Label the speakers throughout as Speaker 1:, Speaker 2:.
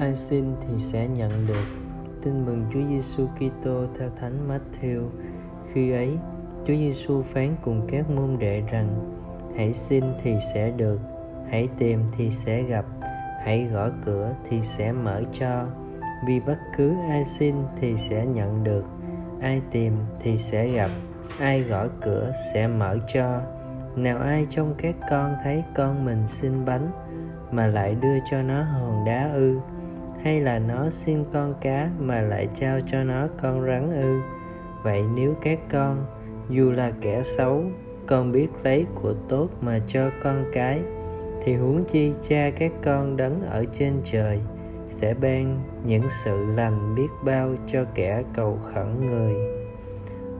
Speaker 1: ai xin thì sẽ nhận được. Tin mừng Chúa Giêsu Kitô theo Thánh Matthew. Khi ấy, Chúa Giêsu phán cùng các môn đệ rằng, hãy xin thì sẽ được, hãy tìm thì sẽ gặp, hãy gõ cửa thì sẽ mở cho. Vì bất cứ ai xin thì sẽ nhận được, ai tìm thì sẽ gặp, ai gõ cửa sẽ mở cho. Nào ai trong các con thấy con mình xin bánh, mà lại đưa cho nó hòn đá ư hay là nó xin con cá mà lại trao cho nó con rắn ư? Vậy nếu các con, dù là kẻ xấu con biết lấy của tốt mà cho con cái, thì huống chi cha các con đấng ở trên trời sẽ ban những sự lành biết bao cho kẻ cầu khẩn người.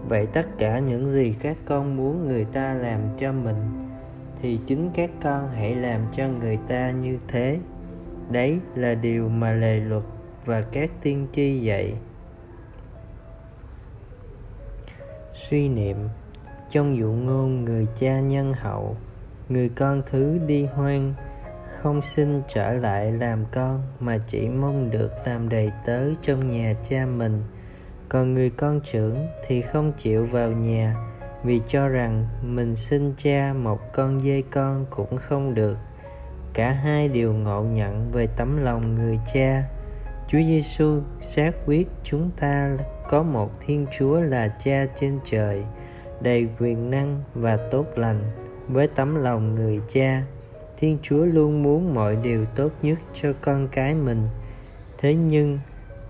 Speaker 1: Vậy tất cả những gì các con muốn người ta làm cho mình, thì chính các con hãy làm cho người ta như thế đấy là điều mà lề luật và các tiên tri dạy. Suy niệm, trong dụ ngôn người cha nhân hậu, người con thứ đi hoang, không xin trở lại làm con mà chỉ mong được làm đầy tớ trong nhà cha mình. Còn người con trưởng thì không chịu vào nhà, vì cho rằng mình xin cha một con dê con cũng không được cả hai đều ngộ nhận về tấm lòng người cha Chúa Giêsu xác quyết chúng ta có một Thiên Chúa là Cha trên trời, đầy quyền năng và tốt lành. Với tấm lòng người cha, Thiên Chúa luôn muốn mọi điều tốt nhất cho con cái mình. Thế nhưng,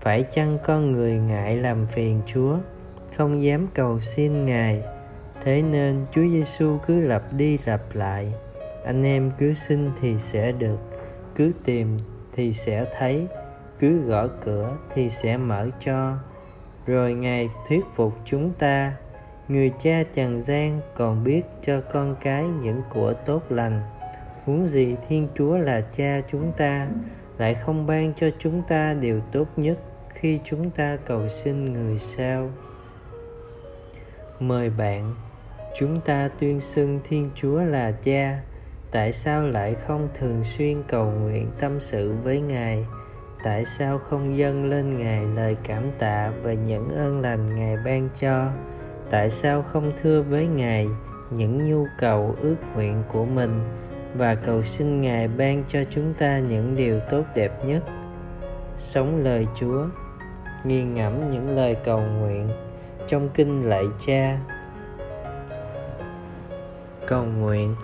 Speaker 1: phải chăng con người ngại làm phiền Chúa, không dám cầu xin Ngài. Thế nên Chúa Giêsu cứ lặp đi lặp lại, anh em cứ xin thì sẽ được, cứ tìm thì sẽ thấy, cứ gõ cửa thì sẽ mở cho. Rồi Ngài thuyết phục chúng ta, người cha trần gian còn biết cho con cái những của tốt lành. Huống gì Thiên Chúa là cha chúng ta, lại không ban cho chúng ta điều tốt nhất khi chúng ta cầu xin người sao mời bạn chúng ta tuyên xưng thiên chúa là cha tại sao lại không thường xuyên cầu nguyện tâm sự với ngài? Tại sao không dâng lên ngài lời cảm tạ về những ơn lành ngài ban cho? Tại sao không thưa với ngài những nhu cầu, ước nguyện của mình và cầu xin ngài ban cho chúng ta những điều tốt đẹp nhất? Sống lời chúa nghiền ngẫm những lời cầu nguyện trong kinh lạy cha. Cầu nguyện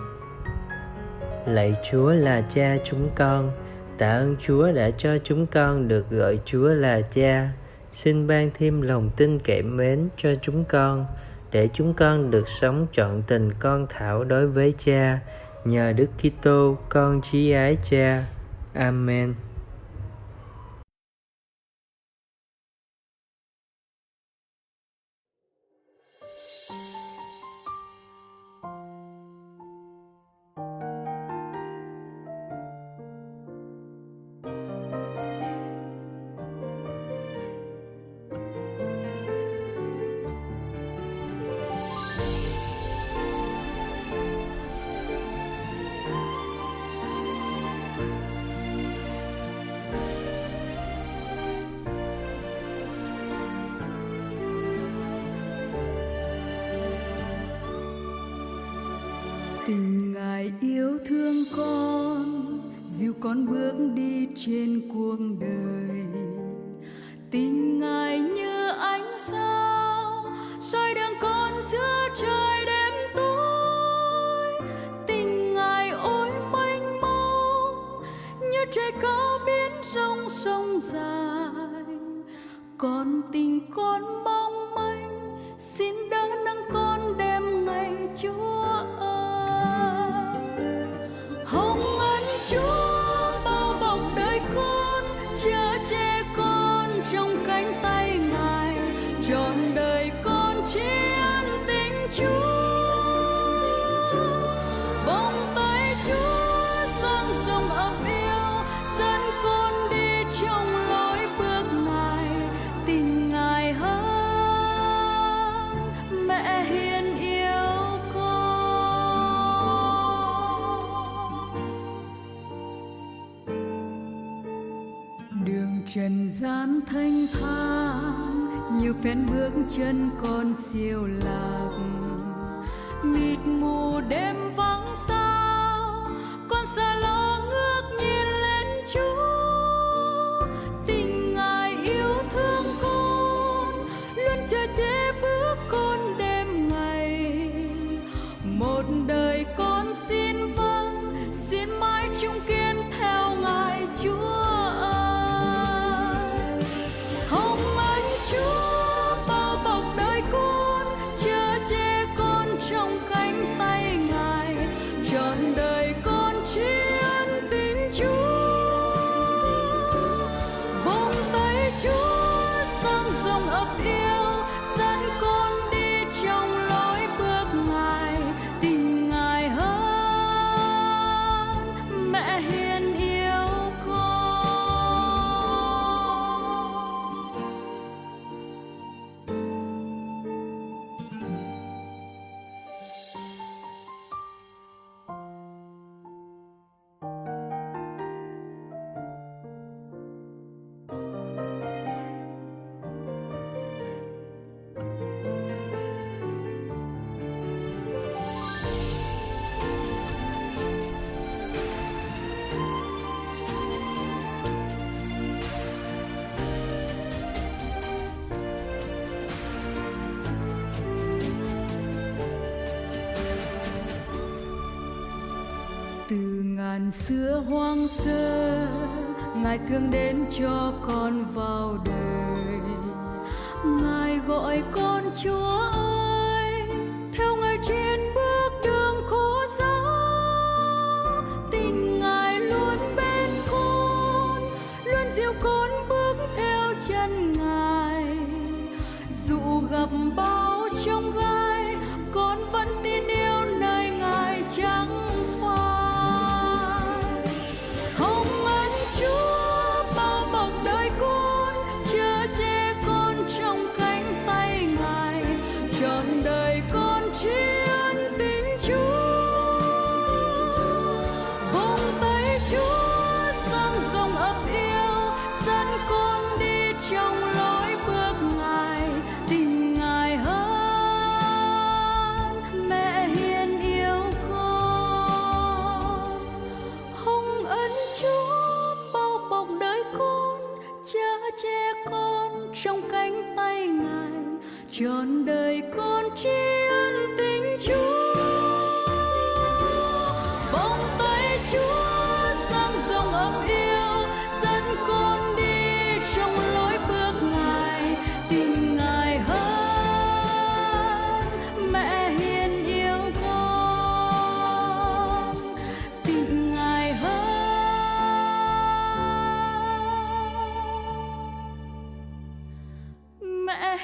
Speaker 1: lạy chúa là cha chúng con. Tạ ơn chúa đã cho chúng con được gọi chúa là cha. Xin ban thêm lòng tin kẻ mến cho chúng con, để chúng con được sống trọn tình con thảo đối với cha. Nhờ đức kitô, con chí ái cha. Amen.
Speaker 2: Tình ngài yêu thương con, dìu con bước đi trên cuộc đời. Tình ngài như ánh sao, soi đường con giữa trời đêm tối. Tình ngài ôi mênh mông, như trời cao biến sông sông dài. Còn tình con mong 红 trần gian thanh thang nhiều phen bước chân con siêu lạc. Mịt mù đêm vắng sao từ ngàn xưa hoang sơ, ngài thương đến cho con vào đời. Ngài gọi con chúa ơi che con trong cánh tay ngài trọn đời con tri ân tình chúa.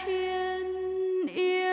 Speaker 2: yên yêu.